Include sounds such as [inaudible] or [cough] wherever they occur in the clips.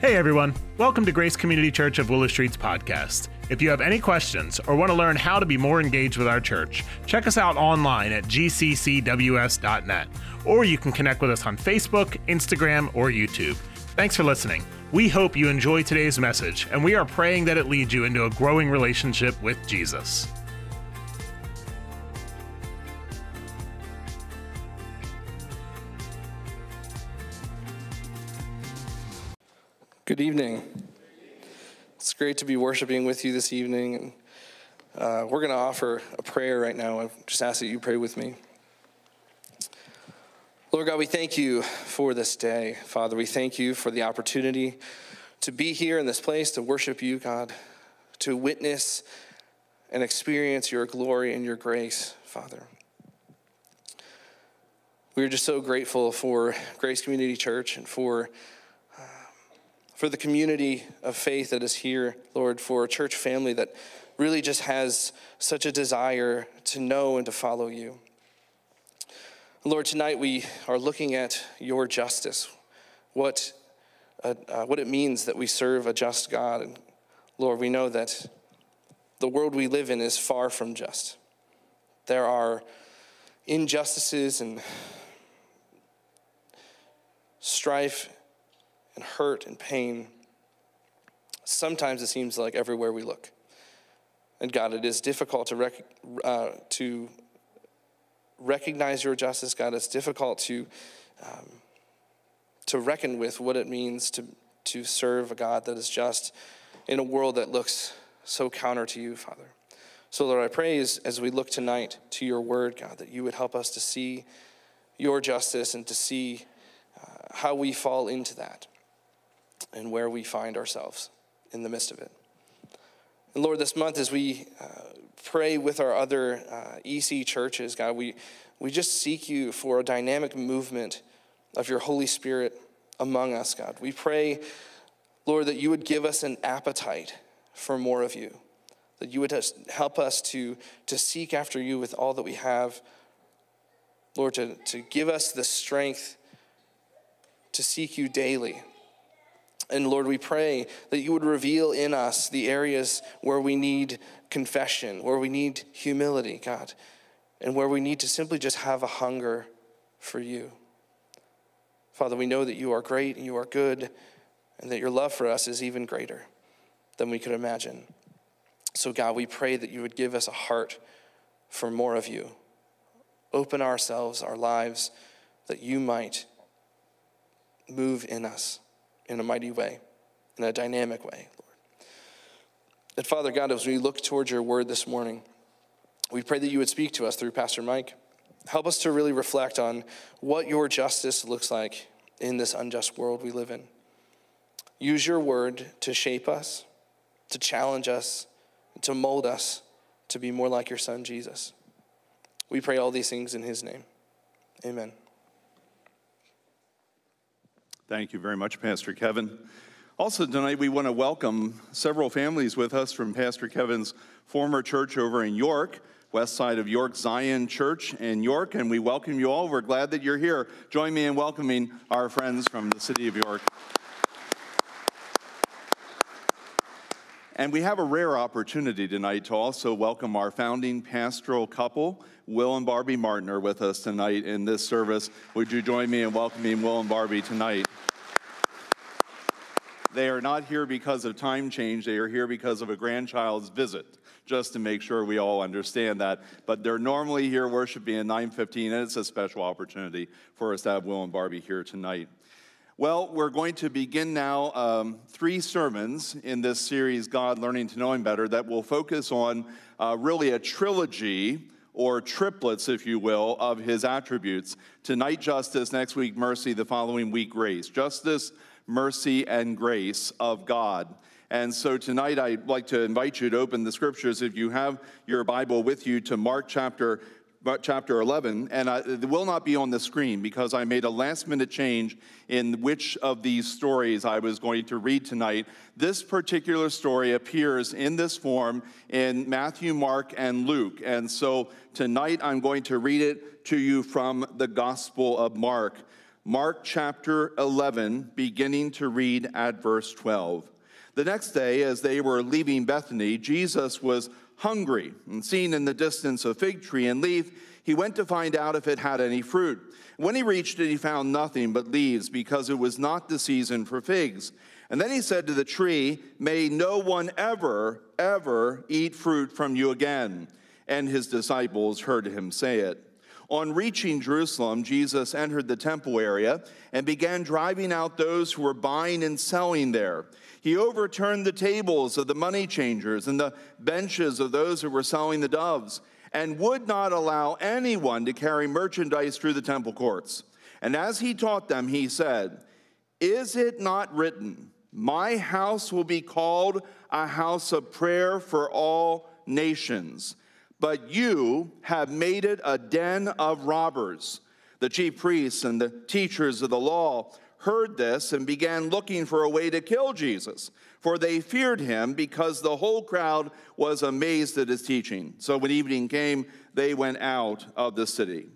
Hey everyone, welcome to Grace Community Church of Willow Street's podcast. If you have any questions or want to learn how to be more engaged with our church, check us out online at gccws.net, or you can connect with us on Facebook, Instagram, or YouTube. Thanks for listening. We hope you enjoy today's message, and we are praying that it leads you into a growing relationship with Jesus. Good evening. It's great to be worshiping with you this evening. And uh, we're going to offer a prayer right now. I just ask that you pray with me. Lord God, we thank you for this day. Father, we thank you for the opportunity to be here in this place to worship you, God, to witness and experience your glory and your grace, Father. We are just so grateful for Grace Community Church and for for the community of faith that is here, Lord, for a church family that really just has such a desire to know and to follow you. Lord, tonight we are looking at your justice, what, uh, uh, what it means that we serve a just God. And Lord, we know that the world we live in is far from just. There are injustices and strife and hurt and pain. Sometimes it seems like everywhere we look. And God, it is difficult to, rec- uh, to recognize your justice, God. It's difficult to, um, to reckon with what it means to, to serve a God that is just in a world that looks so counter to you, Father. So, Lord, I pray as, as we look tonight to your word, God, that you would help us to see your justice and to see uh, how we fall into that and where we find ourselves in the midst of it. And Lord, this month as we uh, pray with our other uh, EC churches, God, we, we just seek you for a dynamic movement of your Holy Spirit among us, God. We pray, Lord, that you would give us an appetite for more of you, that you would help us to, to seek after you with all that we have. Lord, to, to give us the strength to seek you daily and Lord, we pray that you would reveal in us the areas where we need confession, where we need humility, God, and where we need to simply just have a hunger for you. Father, we know that you are great and you are good, and that your love for us is even greater than we could imagine. So, God, we pray that you would give us a heart for more of you. Open ourselves, our lives, that you might move in us in a mighty way, in a dynamic way, Lord. And Father God, as we look towards your word this morning, we pray that you would speak to us through Pastor Mike. Help us to really reflect on what your justice looks like in this unjust world we live in. Use your word to shape us, to challenge us, to mold us to be more like your son, Jesus. We pray all these things in his name. Amen. Thank you very much, Pastor Kevin. Also, tonight we want to welcome several families with us from Pastor Kevin's former church over in York, west side of York Zion Church in York, and we welcome you all. We're glad that you're here. Join me in welcoming our friends from the city of York. And we have a rare opportunity tonight to also welcome our founding pastoral couple, Will and Barbie Martin, are with us tonight in this service. Would you join me in welcoming Will and Barbie tonight? They are not here because of time change, they are here because of a grandchild's visit, just to make sure we all understand that. But they're normally here worshiping at 9:15, and it's a special opportunity for us to have Will and Barbie here tonight. Well, we're going to begin now um, three sermons in this series, God Learning to Know Him Better, that will focus on uh, really a trilogy or triplets, if you will, of His attributes. Tonight, justice, next week, mercy, the following week, grace. Justice, mercy, and grace of God. And so tonight, I'd like to invite you to open the scriptures, if you have your Bible with you, to Mark chapter chapter 11, and I, it will not be on the screen because I made a last minute change in which of these stories I was going to read tonight. This particular story appears in this form in Matthew, Mark, and Luke. And so tonight I'm going to read it to you from the Gospel of Mark. Mark chapter 11, beginning to read at verse 12. The next day, as they were leaving Bethany, Jesus was hungry, and seeing in the distance a fig tree and leaf, he went to find out if it had any fruit. When he reached it, he found nothing but leaves, because it was not the season for figs. And then he said to the tree, May no one ever, ever eat fruit from you again. And his disciples heard him say it. On reaching Jerusalem, Jesus entered the temple area and began driving out those who were buying and selling there. He overturned the tables of the money changers and the benches of those who were selling the doves, and would not allow anyone to carry merchandise through the temple courts. And as he taught them, he said, Is it not written, My house will be called a house of prayer for all nations? But you have made it a den of robbers. The chief priests and the teachers of the law heard this and began looking for a way to kill Jesus, for they feared him because the whole crowd was amazed at his teaching. So when evening came, they went out of the city.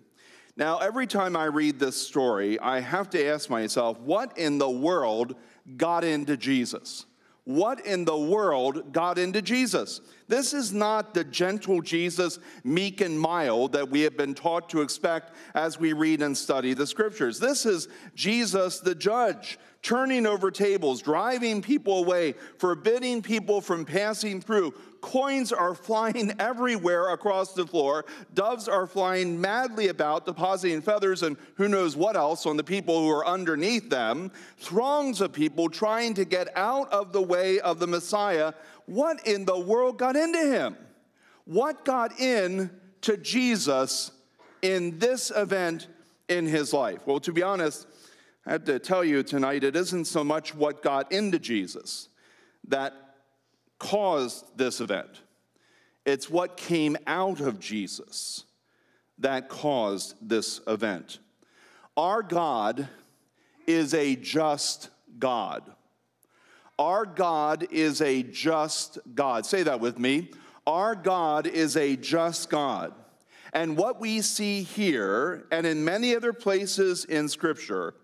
Now, every time I read this story, I have to ask myself, what in the world got into Jesus? What in the world got into Jesus? This is not the gentle Jesus, meek and mild, that we have been taught to expect as we read and study the scriptures. This is Jesus the judge, turning over tables, driving people away, forbidding people from passing through. Coins are flying [laughs] everywhere across the floor. Doves are flying madly about, depositing feathers and who knows what else on the people who are underneath them. Throngs of people trying to get out of the way of the Messiah what in the world got into him? What got in to Jesus in this event in his life? Well, to be honest, I have to tell you tonight, it isn't so much what got into Jesus that caused this event. It's what came out of Jesus that caused this event. Our God is a just God. Our God is a just God. Say that with me. Our God is a just God. And what we see here and in many other places in Scripture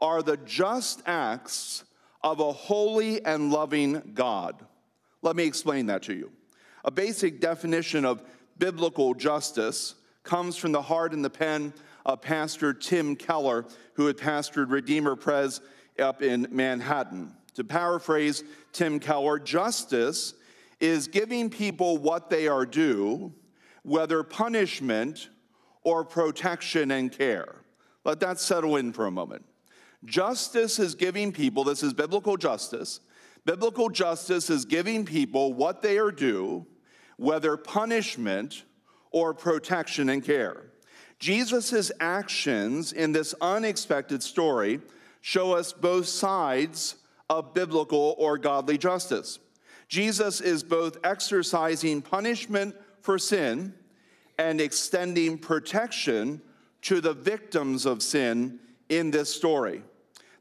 are the just acts of a holy and loving God. Let me explain that to you. A basic definition of biblical justice comes from the heart and the pen of Pastor Tim Keller, who had pastored Redeemer Pres up in Manhattan. To paraphrase Tim Keller, justice is giving people what they are due, whether punishment or protection and care. Let that settle in for a moment. Justice is giving people, this is biblical justice. Biblical justice is giving people what they are due, whether punishment or protection and care. Jesus' actions in this unexpected story show us both sides of biblical or godly justice. Jesus is both exercising punishment for sin and extending protection to the victims of sin in this story.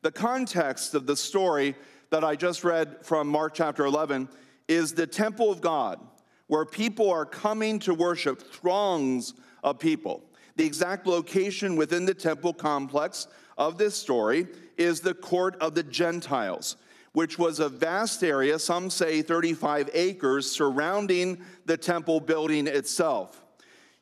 The context of the story that I just read from Mark chapter 11 is the temple of God, where people are coming to worship, throngs of people. The exact location within the temple complex of this story is the court of the Gentiles, which was a vast area, some say 35 acres, surrounding the temple building itself.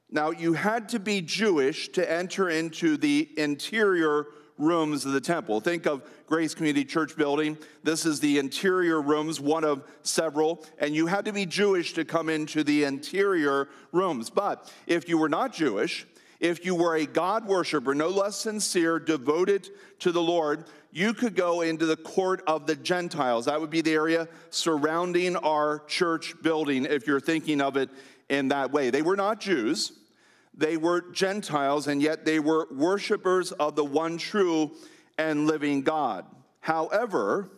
Now, you had to be Jewish to enter into the interior rooms of the temple. Think of Grace Community Church building. This is the interior rooms, one of several, and you had to be Jewish to come into the interior rooms. But if you were not Jewish, if you were a God worshiper, no less sincere, devoted to the Lord, you could go into the court of the Gentiles. That would be the area surrounding our church building, if you're thinking of it in that way. They were not Jews, they were Gentiles, and yet they were worshipers of the one true and living God. However,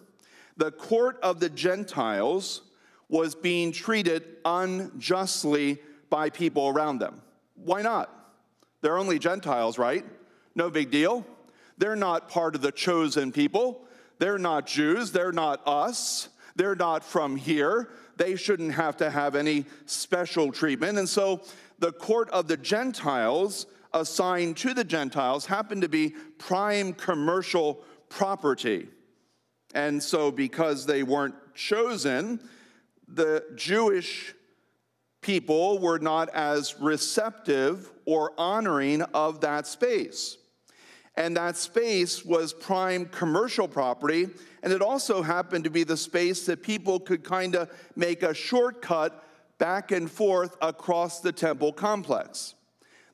the court of the Gentiles was being treated unjustly by people around them. Why not? They're only Gentiles, right? No big deal. They're not part of the chosen people. They're not Jews. They're not us. They're not from here. They shouldn't have to have any special treatment. And so the court of the Gentiles assigned to the Gentiles happened to be prime commercial property. And so, because they weren't chosen, the Jewish people were not as receptive or honoring of that space. And that space was prime commercial property, and it also happened to be the space that people could kind of make a shortcut back and forth across the temple complex.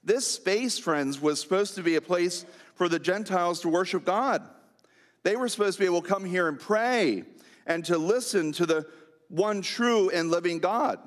This space, friends, was supposed to be a place for the Gentiles to worship God. They were supposed to be able to come here and pray and to listen to the one true and living God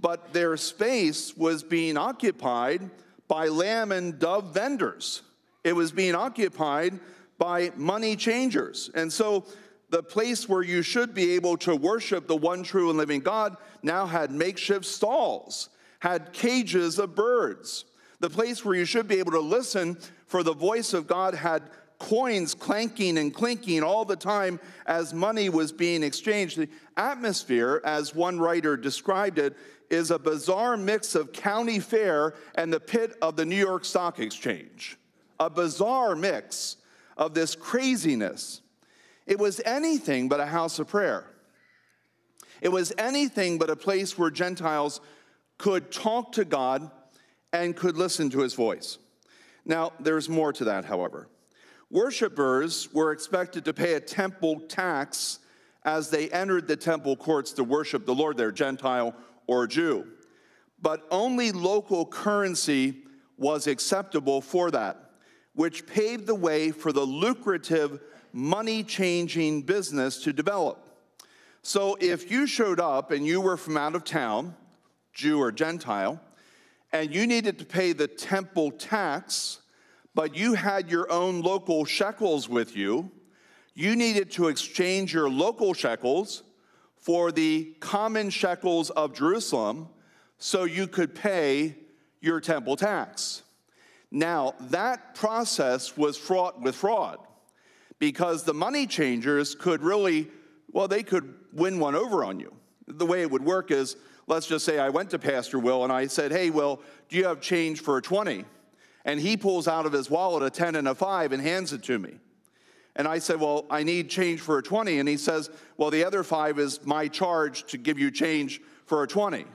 but their space was being occupied by lamb and dove vendors. It was being occupied by money changers. And so the place where you should be able to worship the one true and living God now had makeshift stalls, had cages of birds. The place where you should be able to listen for the voice of God had coins clanking and clinking all the time as money was being exchanged. The atmosphere, as one writer described it, is a bizarre mix of county fair and the pit of the New York Stock Exchange. A bizarre mix of this craziness. It was anything but a house of prayer. It was anything but a place where Gentiles could talk to God and could listen to his voice. Now, there's more to that, however. Worshippers were expected to pay a temple tax as they entered the temple courts to worship the Lord, their Gentile or Jew. But only local currency was acceptable for that, which paved the way for the lucrative money changing business to develop. So if you showed up and you were from out of town, Jew or Gentile, and you needed to pay the temple tax, but you had your own local shekels with you, you needed to exchange your local shekels for the common shekels of Jerusalem so you could pay your temple tax. Now, that process was fraught with fraud because the money changers could really, well, they could win one over on you. The way it would work is let's just say I went to Pastor Will and I said, Hey, Will, do you have change for a 20? And he pulls out of his wallet a 10 and a 5 and hands it to me. And I said, Well, I need change for a 20. And he says, Well, the other five is my charge to give you change for a 20.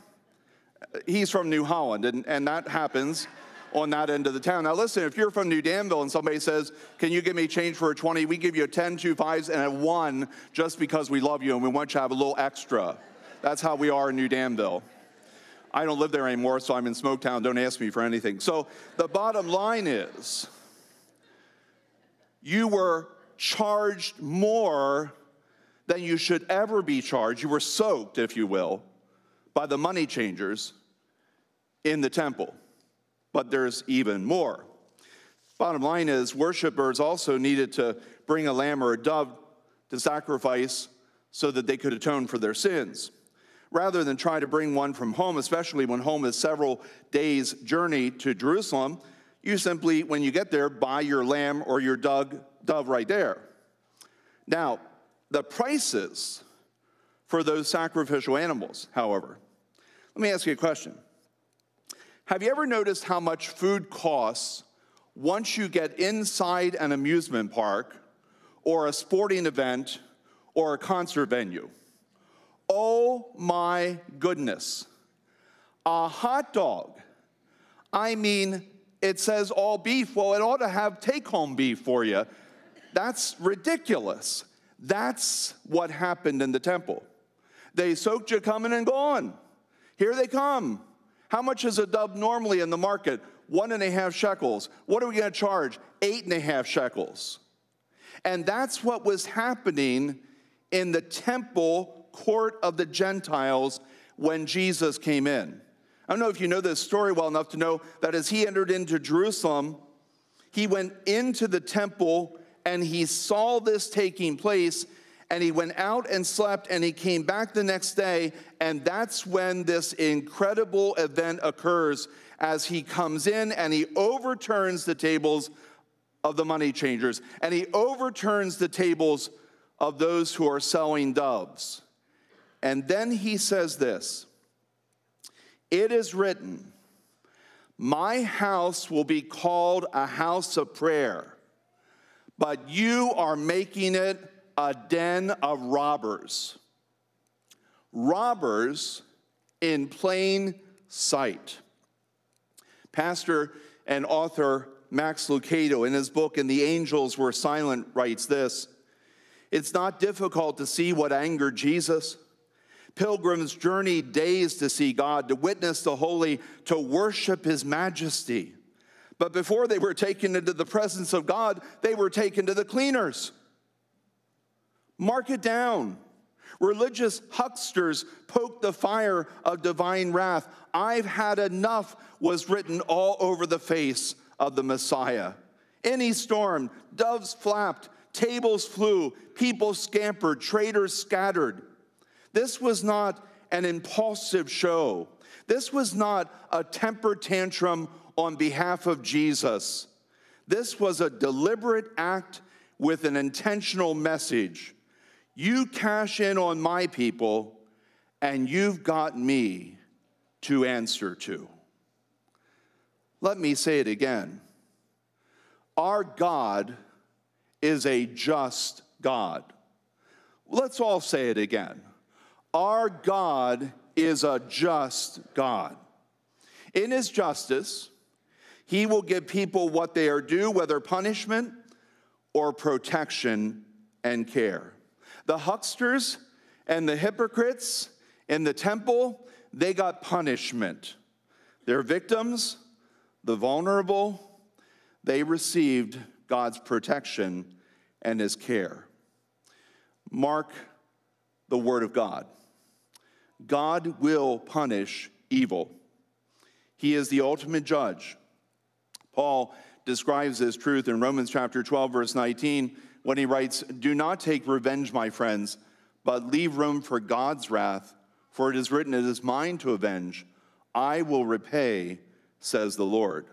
He's from New Holland, and, and that happens on that end of the town. Now, listen, if you're from New Danville and somebody says, Can you give me change for a 20? We give you a 10, two fives, and a one just because we love you and we want you to have a little extra. That's how we are in New Danville. I don't live there anymore, so I'm in Smoketown. Don't ask me for anything. So the bottom line is, you were charged more than you should ever be charged. You were soaked, if you will, by the money changers in the temple. But there's even more. Bottom line is, worshipers also needed to bring a lamb or a dove to sacrifice so that they could atone for their sins. Rather than try to bring one from home, especially when home is several days' journey to Jerusalem, you simply, when you get there, buy your lamb or your dove dove right there. Now, the prices for those sacrificial animals, however, let me ask you a question. Have you ever noticed how much food costs once you get inside an amusement park or a sporting event or a concert venue? Oh my goodness. A hot dog. I mean, it says all beef. Well, it ought to have take home beef for you. That's ridiculous. That's what happened in the temple. They soaked you coming and gone. Here they come. How much is a dove normally in the market? One and a half shekels. What are we going to charge? Eight and a half shekels. And that's what was happening in the temple court of the Gentiles when Jesus came in. I don't know if you know this story well enough to know that as he entered into Jerusalem, he went into the temple and he saw this taking place and he went out and slept and he came back the next day and that's when this incredible event occurs as he comes in and he overturns the tables of the money changers and he overturns the tables of those who are selling doves and then he says this it is written My house will be called a house of prayer, but you are making it a den of robbers. Robbers in plain sight. Pastor and author Max Lucado, in his book, And the Angels Were Silent, writes this It's not difficult to see what angered Jesus. Pilgrims journeyed days to see God, to witness the holy, to worship his majesty. But before they were taken into the presence of God, they were taken to the cleaners. Mark it down. Religious hucksters poked the fire of divine wrath. I've had enough was written all over the face of the Messiah. Any storm, doves flapped, tables flew, people scampered, traders scattered. This was not an impulsive show. This was not a temper tantrum on behalf of Jesus. This was a deliberate act with an intentional message. You cash in on my people, and you've got me to answer to. Let me say it again. Our God is a just God. Let's all say it again. Our God is a just God. In his justice, he will give people what they are due, whether punishment or protection and care. The hucksters and the hypocrites in the temple, they got punishment. Their victims, the vulnerable, they received God's protection and his care. Mark the word of God. God will punish evil. He is the ultimate judge. Paul describes this truth in Romans chapter 12, verse 19 when he writes, Do not take revenge, my friends, but leave room for God's wrath, for it is written, It is mine to avenge. I will repay, says the Lord.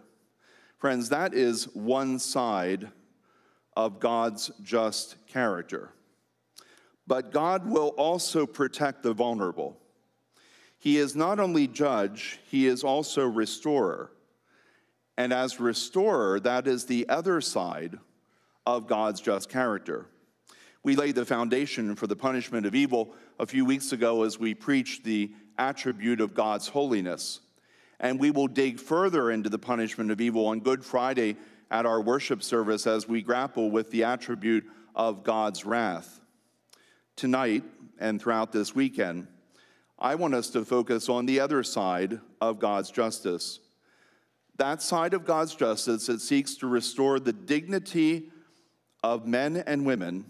Friends, that is one side of God's just character. But God will also protect the vulnerable. He is not only judge, he is also restorer. And as restorer, that is the other side of God's just character. We laid the foundation for the punishment of evil a few weeks ago as we preached the attribute of God's holiness. And we will dig further into the punishment of evil on Good Friday at our worship service as we grapple with the attribute of God's wrath. Tonight and throughout this weekend, I want us to focus on the other side of God's justice. That side of God's justice that seeks to restore the dignity of men and women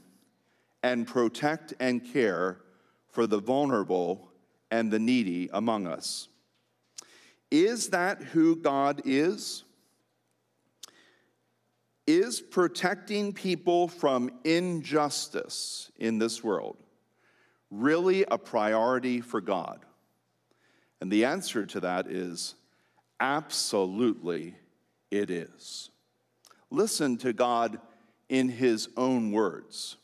and protect and care for the vulnerable and the needy among us. Is that who God is? Is protecting people from injustice in this world really a priority for God? And the answer to that is absolutely it is. Listen to God in his own words.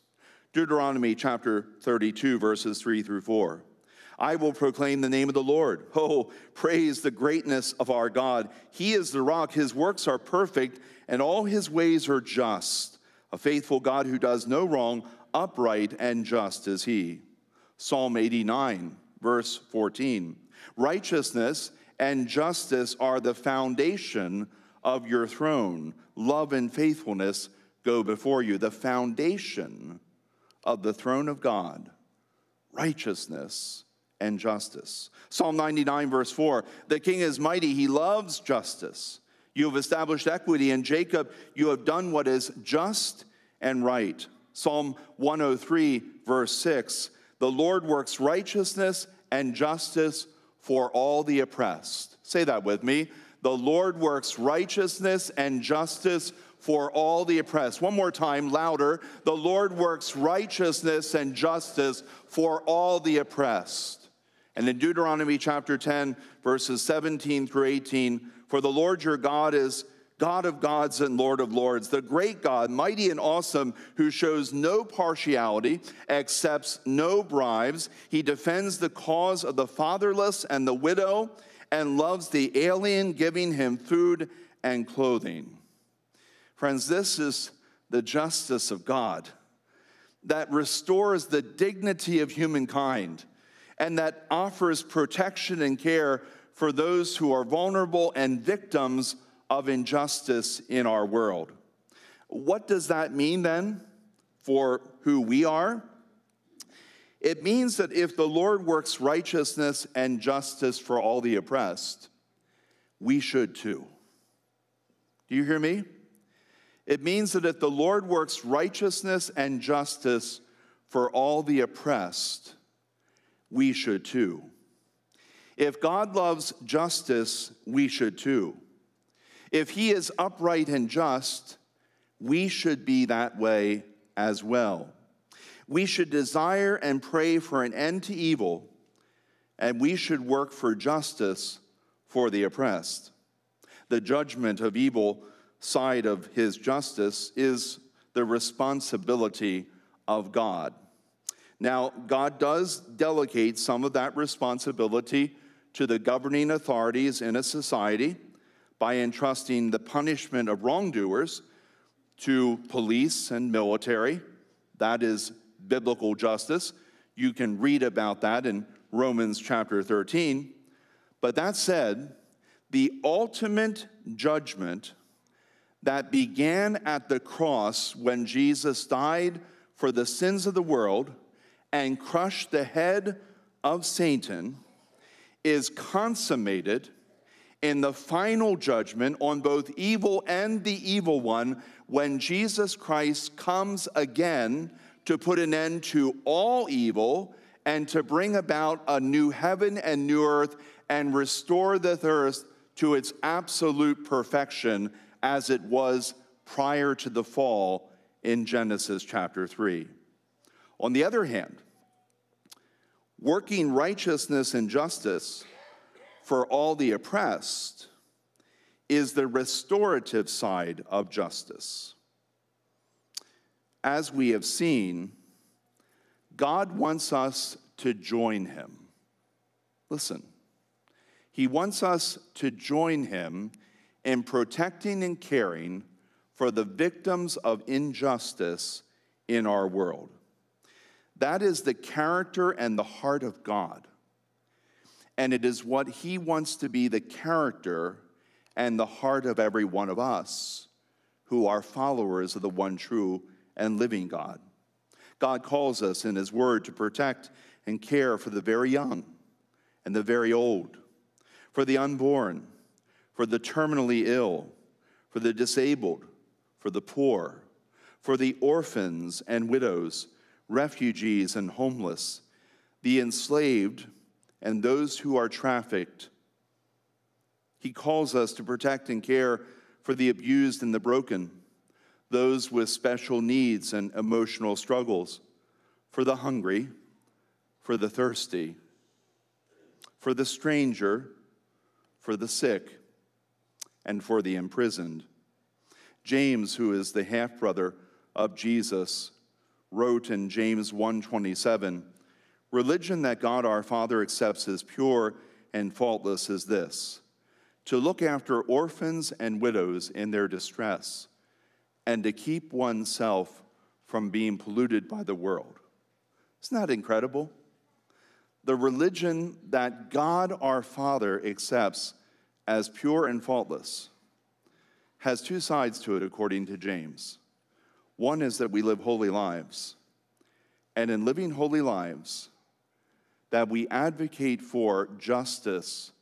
Deuteronomy chapter 32, verses 3 through 4. I will proclaim the name of the Lord. [laughs] Oh, praise the greatness of our God. He is the rock, his works are perfect, and all his ways are just. A faithful God who does no wrong, upright and just is he. Psalm 89, verse 14. Righteousness and justice are the foundation of your throne. Love and faithfulness go before you, the foundation of the throne of God, righteousness and justice. Psalm 99, verse 4 The king is mighty, he loves justice. You have established equity in Jacob, you have done what is just and right. Psalm 103, verse 6 The Lord works righteousness and justice for all the oppressed. Say that with me. The Lord works righteousness and justice for all the oppressed. One more time, louder. The Lord works righteousness and justice for all the oppressed. And in Deuteronomy chapter 10, verses 17 through 18, for the Lord your God is God of gods and Lord of lords, the great God, mighty and awesome, who shows no partiality, accepts no bribes. He defends the cause of the fatherless and the widow and loves the alien, giving him food and clothing. Friends, this is the justice of God that restores the dignity of humankind and that offers protection and care for those who are vulnerable and victims of injustice in our world. What does that mean then for who we are? It means that if the Lord works righteousness and justice for all the oppressed, we should too. Do you hear me? It means that if the Lord works righteousness and justice for all the oppressed, we should too. If God loves justice, we should too. If he is upright and just, we should be that way as well. We should desire and pray for an end to evil, and we should work for justice for the oppressed. The judgment of evil side of his justice is the responsibility of God. Now, God does delegate some of that responsibility to the governing authorities in a society by entrusting the punishment of wrongdoers to police and military. That is biblical justice. You can read about that in Romans chapter 13. But that said, the ultimate judgment that began at the cross when Jesus died for the sins of the world and crushed the head of Satan is consummated in the final judgment on both evil and the evil one when Jesus Christ comes again to put an end to all evil and to bring about a new heaven and new earth and restore the earth to its absolute perfection as it was prior to the fall in Genesis chapter 3. On the other hand, working righteousness and justice for all the oppressed is the restorative side of justice as we have seen, God wants us to join him. Listen, he wants us to join him in protecting and caring for the victims of injustice in our world. That is the character and the heart of God. And it is what he wants to be the character and the heart of every one of us who are followers of the one true and living God. God calls us in His Word to protect and care for the very young and the very old, for the unborn, for the terminally ill, for the disabled, for the poor, for the orphans and widows, refugees and homeless, the enslaved, and those who are trafficked. He calls us to protect and care for the abused and the broken those with special needs and emotional struggles, for the hungry, for the thirsty, for the stranger, for the sick, and for the imprisoned. James, who is the half brother of Jesus, wrote in James 1:27, "Religion that God our Father accepts as pure and faultless is this: to look after orphans and widows in their distress." and to keep oneself from being polluted by the world. Isn't that incredible? The religion that God our Father accepts as pure and faultless has two sides to it, according to James. One is that we live holy lives, and in living holy lives, that we advocate for justice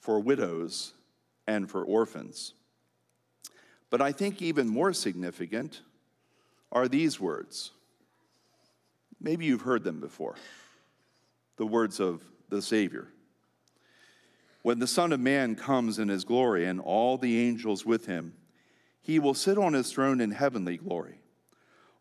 for widows and for orphans. But I think even more significant are these words. Maybe you've heard them before the words of the Savior. When the Son of Man comes in his glory and all the angels with him, he will sit on his throne in heavenly glory.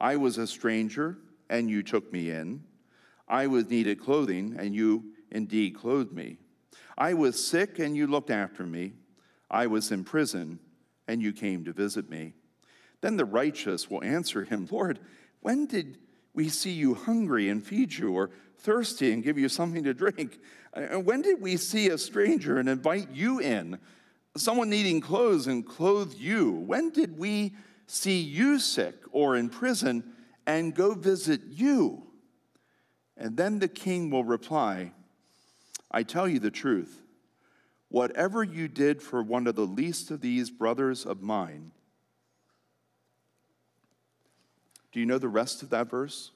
I was a stranger, and you took me in. I was needed clothing, and you indeed clothed me. I was sick, and you looked after me. I was in prison, and you came to visit me. Then the righteous will answer him, Lord, when did we see you hungry and feed you, or thirsty and give you something to drink? Uh, when did we see a stranger and invite you in? Someone needing clothes and clothe you? When did we see you sick or in prison and go visit you? And then the king will reply, I tell you the truth. Whatever you did for one of the least of these brothers of mine, do you know the rest of that verse?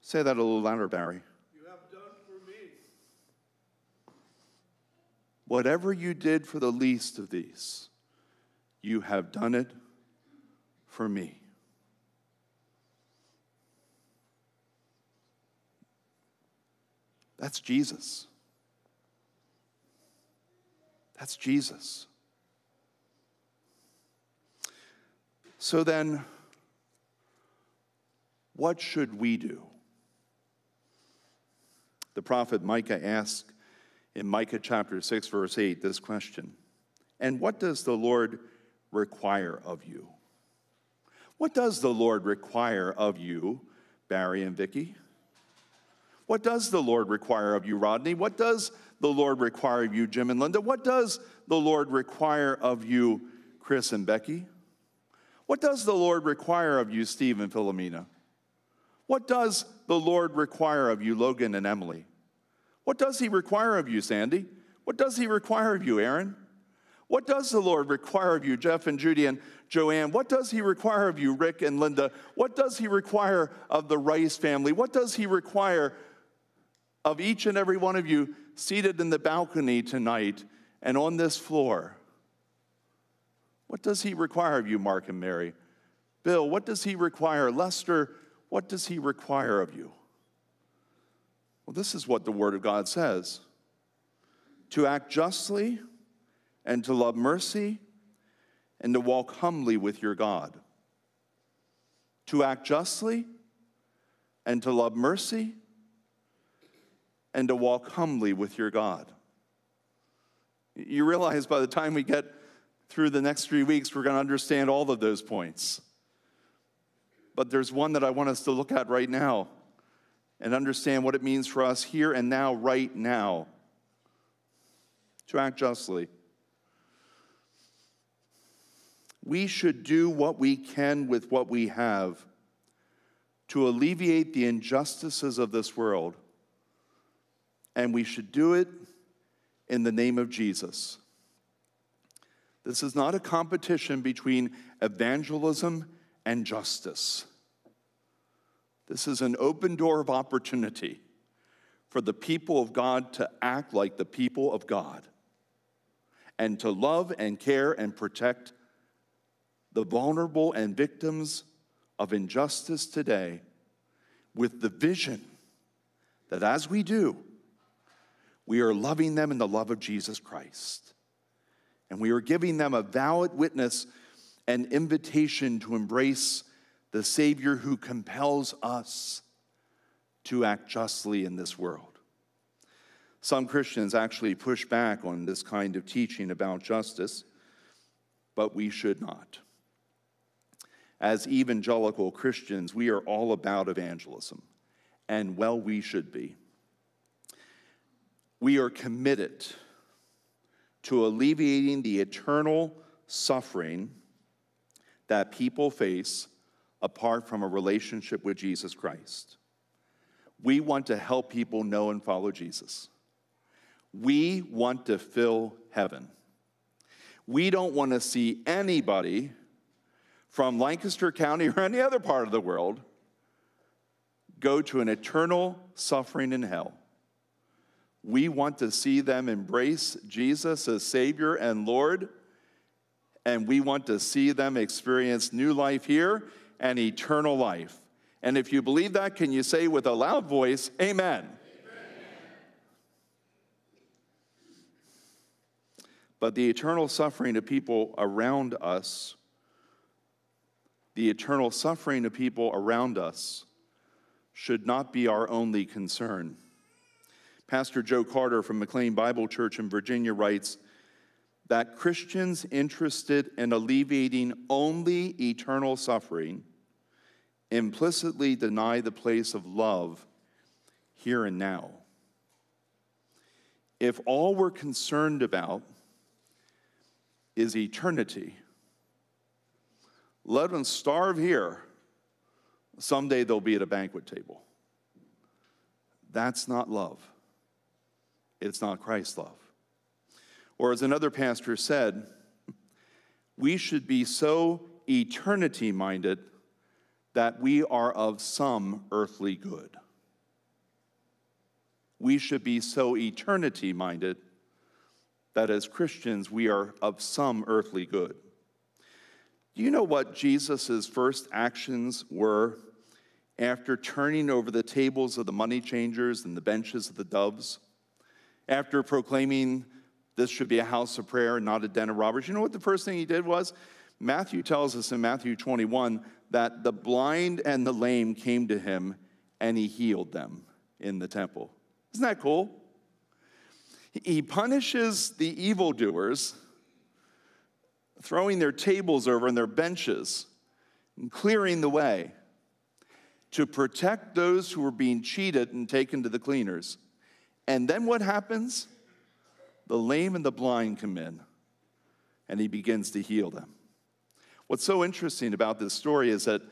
Say that a little louder, Barry. You have done for me. Whatever you did for the least of these, you have done it for me. That's Jesus. That's Jesus. So then, what should we do? The prophet Micah asks in Micah chapter 6, verse 8, this question And what does the Lord require of you? What does the Lord require of you, Barry and Vicky? What does the Lord require of you, Rodney? What does the Lord require of you, Jim and Linda? What does the Lord require of you, Chris and Becky? What does the Lord require of you, Steve and Philomena? What does the Lord require of you, Logan and Emily? What does He require of you, Sandy? What does He require of you, Aaron? What does the Lord require of you, Jeff and Judy and Joanne? What does He require of you, Rick and Linda? What does He require of the Rice family? What does He require of each and every one of you seated in the balcony tonight and on this floor? What does He require of you, Mark and Mary? Bill, what does He require? Lester, what does he require of you? Well, this is what the Word of God says to act justly and to love mercy and to walk humbly with your God. To act justly and to love mercy and to walk humbly with your God. You realize by the time we get through the next three weeks, we're going to understand all of those points. But there's one that I want us to look at right now and understand what it means for us here and now, right now, to act justly. We should do what we can with what we have to alleviate the injustices of this world. And we should do it in the name of Jesus. This is not a competition between evangelism and justice. This is an open door of opportunity for the people of God to act like the people of God and to love and care and protect the vulnerable and victims of injustice today with the vision that as we do, we are loving them in the love of Jesus Christ. And we are giving them a valid witness and invitation to embrace the Savior who compels us to act justly in this world. Some Christians actually push back on this kind of teaching about justice, but we should not. As evangelical Christians, we are all about evangelism, and well, we should be. We are committed to alleviating the eternal suffering that people face apart from a relationship with Jesus Christ. We want to help people know and follow Jesus. We want to fill heaven. We don't want to see anybody from Lancaster County [laughs] or any other part of the world go to an eternal suffering in hell. We want to see them embrace Jesus as Savior and Lord, and we want to see them experience new life here and eternal life. And if you believe that, can you say with a loud voice, Amen? Amen. But the eternal suffering of people around us, the eternal suffering of people around us should not be our only concern. Pastor Joe Carter from McLean Bible Church in Virginia writes that Christians interested in alleviating only eternal suffering implicitly deny the place of love here and now. If all we're concerned about is eternity, let them starve here. Someday they'll be at a banquet table. That's not love. It's not Christ's love. Or, as another pastor said, we should be so eternity minded that we are of some earthly good. We should be so eternity minded that as Christians we are of some earthly good. Do you know what Jesus' first actions were after turning over the tables of the money changers and the benches of the doves? After proclaiming this should be a house of prayer and not a den of robbers, you know what the first thing he did was? Matthew tells us in Matthew 21 that the blind and the lame came to him and he healed them in the temple. Isn't that cool? He punishes the evildoers, throwing their tables over and their benches and clearing the way to protect those who were being cheated and taken to the cleaners. And then what happens? The lame and the blind come in, and he begins to heal them. What's so interesting about this story is that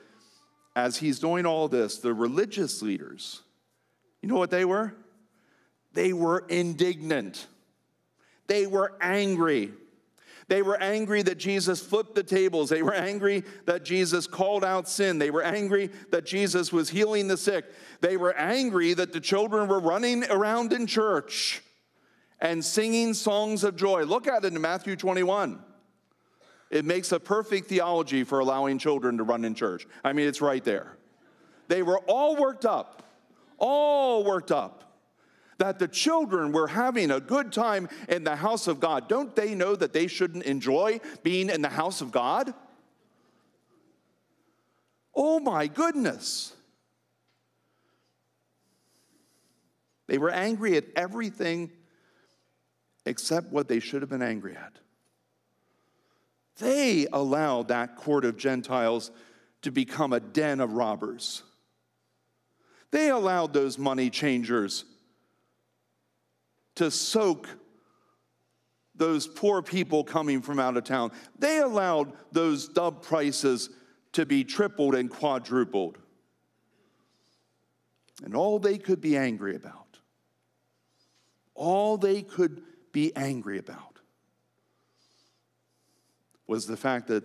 as he's doing all this, the religious leaders, you know what they were? They were indignant. They were angry. They were angry that Jesus flipped the tables. They were angry that Jesus called out sin. They were angry that Jesus was healing the sick. They were angry that the children were running around in church and singing songs of joy. Look at it in Matthew 21. It makes a perfect theology for allowing children to run in church. I mean, it's right there. They were all worked up, all worked up that the children were having a good time in the house of God. Don't they know that they shouldn't enjoy being in the house of God? Oh my goodness. They were angry at everything except what they should have been angry at. They allowed that court of Gentiles to become a den of robbers. They allowed those money changers to soak those poor people coming from out of town. They allowed those dove prices to be tripled and quadrupled. And all they could be angry about, all they could be angry about was the fact that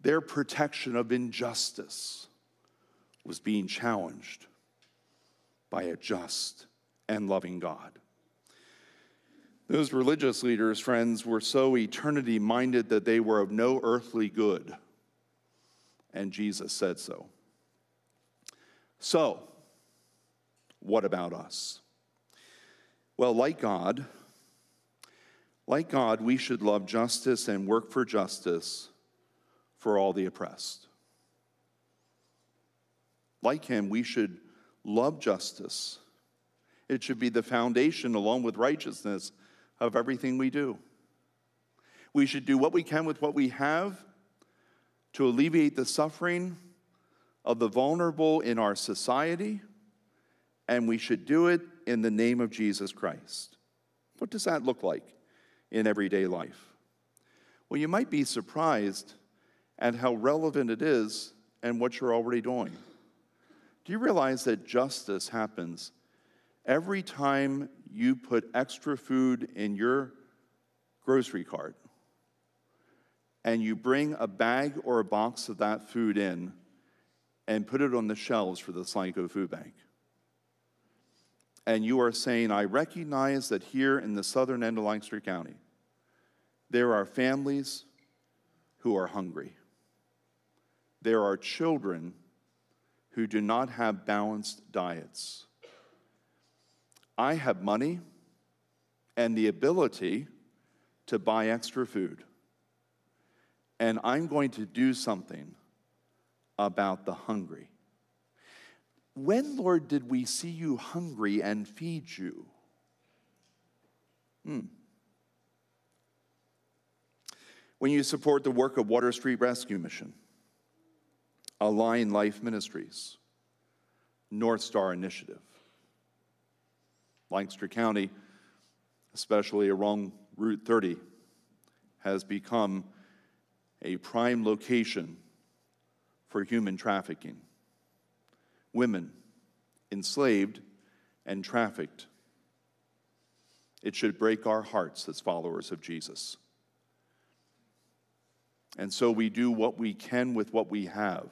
their protection of injustice was being challenged by a just and loving God. Those religious leaders, friends, were so eternity minded that they were of no earthly good. And Jesus said so. So, what about us? Well, like God, like God, we should love justice and work for justice for all the oppressed. Like Him, we should love justice. It should be the foundation, along with righteousness, of everything we do. We should do what we can with what we have to alleviate the suffering of the vulnerable in our society, and we should do it in the name of Jesus Christ. What does that look like? In everyday life. Well, you might be surprised at how relevant it is and what you're already doing. Do you realize that justice happens every time you put extra food in your grocery cart and you bring a bag or a box of that food in and put it on the shelves for the Solanco Food Bank? And you are saying, I recognize that here in the southern end of Lancaster County, there are families who are hungry. There are children who do not have balanced diets. I have money and the ability to buy extra food, and I'm going to do something about the hungry. When, Lord, did we see you hungry and feed you? Hmm. When you support the work of Water Street Rescue Mission, Align Life Ministries, North Star Initiative, Lancaster County, especially along Route 30, has become a prime location for human trafficking. Women enslaved and trafficked. It should break our hearts as followers of Jesus. And so we do what we can with what we have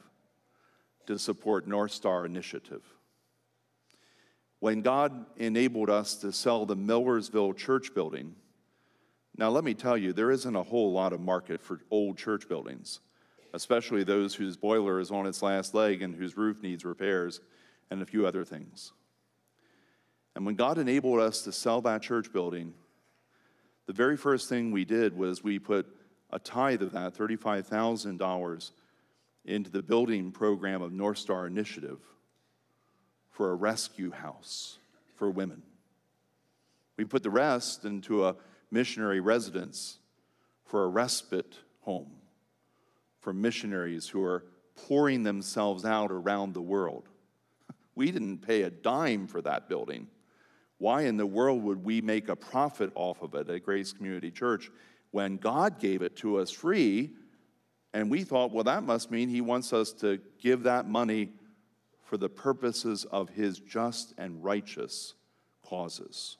to support North Star Initiative. When God enabled us to sell the Millersville church building, now let me tell you, there isn't a whole lot of market for old church buildings, especially those whose boiler is on its last leg and whose roof needs repairs and a few other things. And when God enabled us to sell that church building, the very first thing we did was we put a tithe of that, $35,000, into the building program of North Star Initiative for a rescue house for women. We put the rest into a missionary residence for a respite home for missionaries who are pouring themselves out around the world. [laughs] We didn't pay a dime for that building. Why in the world would we make a profit off of it at Grace Community Church when God gave it to us free? And we thought, well, that must mean He wants us to give that money for the purposes of His just and righteous causes.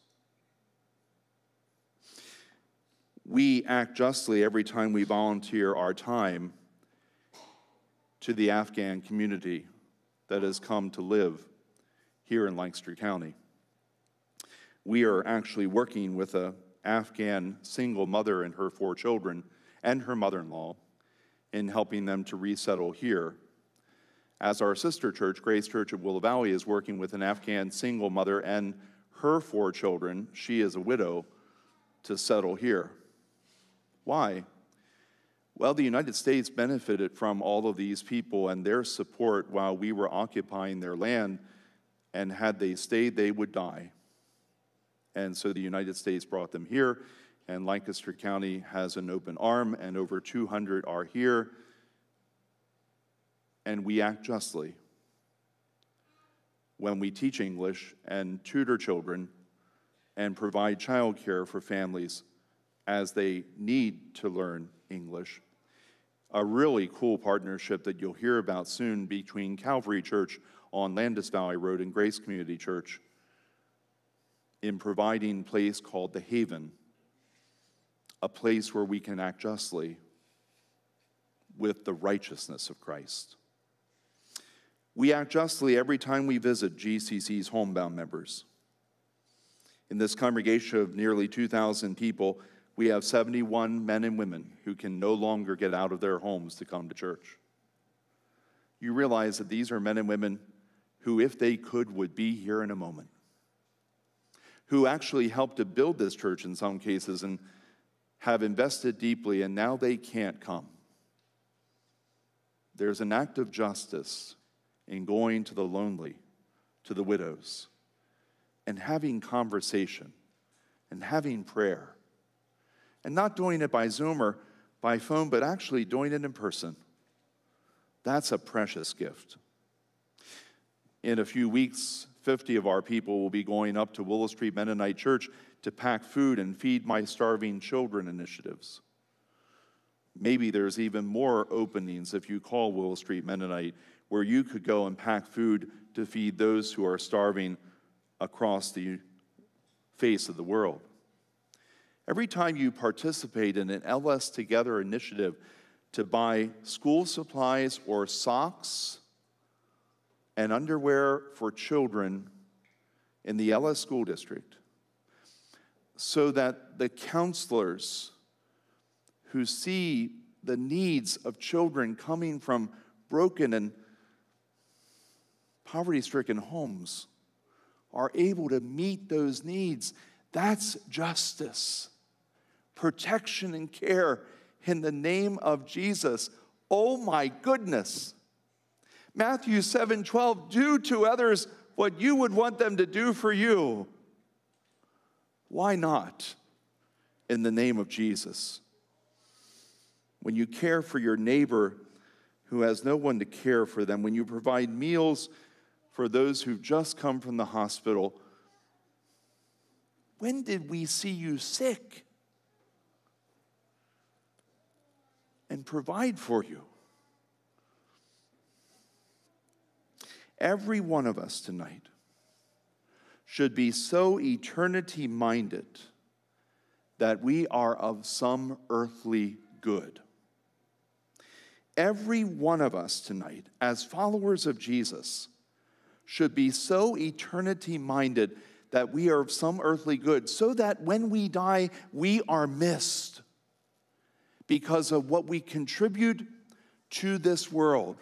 We act justly every time we volunteer our time to the Afghan community that has come to live here in Lancaster County. We are actually working with an Afghan single mother and her four children and her mother in law in helping them to resettle here. As our sister church, Grace Church of Willow Valley, is working with an Afghan single mother and her four children, she is a widow, to settle here. Why? Well, the United States benefited from all of these people and their support while we were occupying their land, and had they stayed, they would die. And so the United States brought them here, and Lancaster County has an open arm, and over 200 are here, and we act justly when we teach English and tutor children and provide childcare for families as they need to learn English. A really cool partnership that you'll hear about soon between Calvary Church on Landis Valley Road and Grace Community Church in providing a place called the Haven, a place where we can act justly with the righteousness of Christ. We act justly every time we visit GCC's homebound members. In this congregation of nearly 2,000 people, we have 71 men and women who can no longer get out of their homes to come to church. You realize that these are men and women who, if they could, would be here in a moment, who actually helped to build this church in some cases and have invested deeply, and now they can't come. There's an act of justice in going to the lonely, to the widows, and having conversation and having prayer and not doing it by Zoom or by phone, but actually doing it in person. That's a precious gift. In a few weeks, 50 of our people will be going up to Willow Street Mennonite Church to pack food and feed my starving children initiatives. Maybe there's even more openings if you call Willow Street Mennonite where you could go and pack food to feed those who are starving across the face of the world. Every time you participate in an LS Together initiative to buy school supplies or socks and underwear for children in the LS school district, so that the counselors who see the needs of children coming from broken and poverty stricken homes are able to meet those needs. That's justice. protection and care in the name of Jesus. Oh my goodness. Matthew 7 12, do to others what you would want them to do for you. Why not in the name of Jesus? When you care for your neighbor who has no one to care for them, when you provide meals for those who've just come from the hospital, when did we see you sick and provide for you? Every one of us tonight should be so eternity minded that we are of some earthly good. Every one of us tonight, as followers of Jesus, should be so eternity minded that we are of some earthly good, so that when we die, we are missed because of what we contribute to this world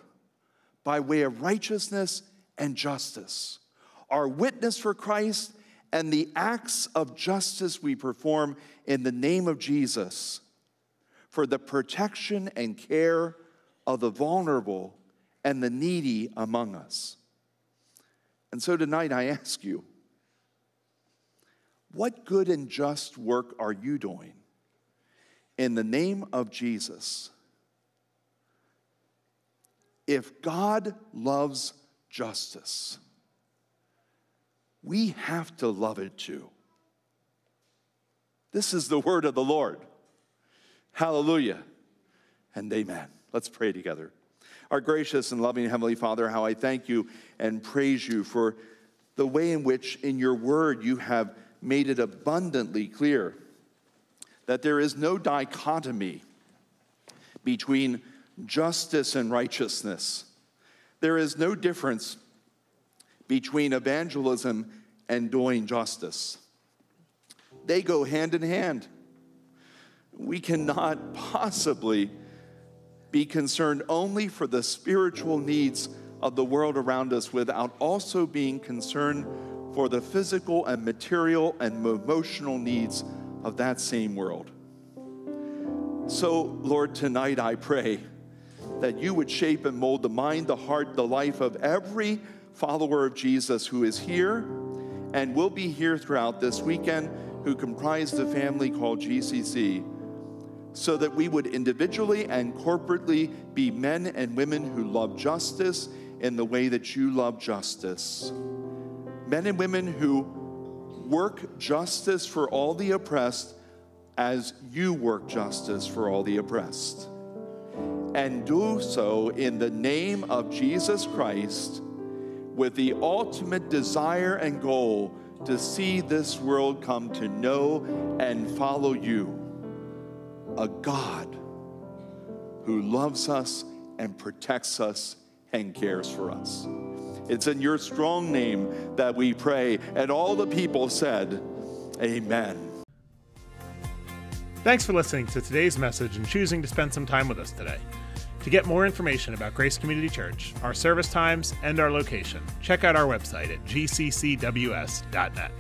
by way of righteousness and justice, our witness for Christ, and the acts of justice we perform in the name of Jesus for the protection and care of the vulnerable and the needy among us. And so tonight I ask you, what good and just work are you doing in the name of Jesus? If God loves justice, we have to love it too. This is the word of the Lord. Hallelujah and amen. Let's pray together. Our gracious and loving Heavenly Father, how I thank you and praise you for the way in which, in your word, you have made it abundantly clear that there is no dichotomy between justice and righteousness. There is no difference between evangelism and doing justice. They go hand in hand. We cannot possibly be concerned only for the spiritual needs of the world around us without also being concerned for the physical and material and emotional needs of that same world. So, Lord, tonight I pray that you would shape and mold the mind, the heart, the life of every follower of Jesus who is here and will be here throughout this weekend, who comprise the family called GCC so that we would individually and corporately be men and women who love justice in the way that you love justice. Men and women who work justice for all the oppressed as you work justice for all the oppressed. And do so in the name of Jesus Christ with the ultimate desire and goal to see this world come to know and follow you a God who loves us and protects us and cares for us. It's in your strong name that we pray. And all the people said, Amen. Thanks for listening to today's message and choosing to spend some time with us today. To get more information about Grace Community Church, our service times, and our location, check out our website at gccws.net.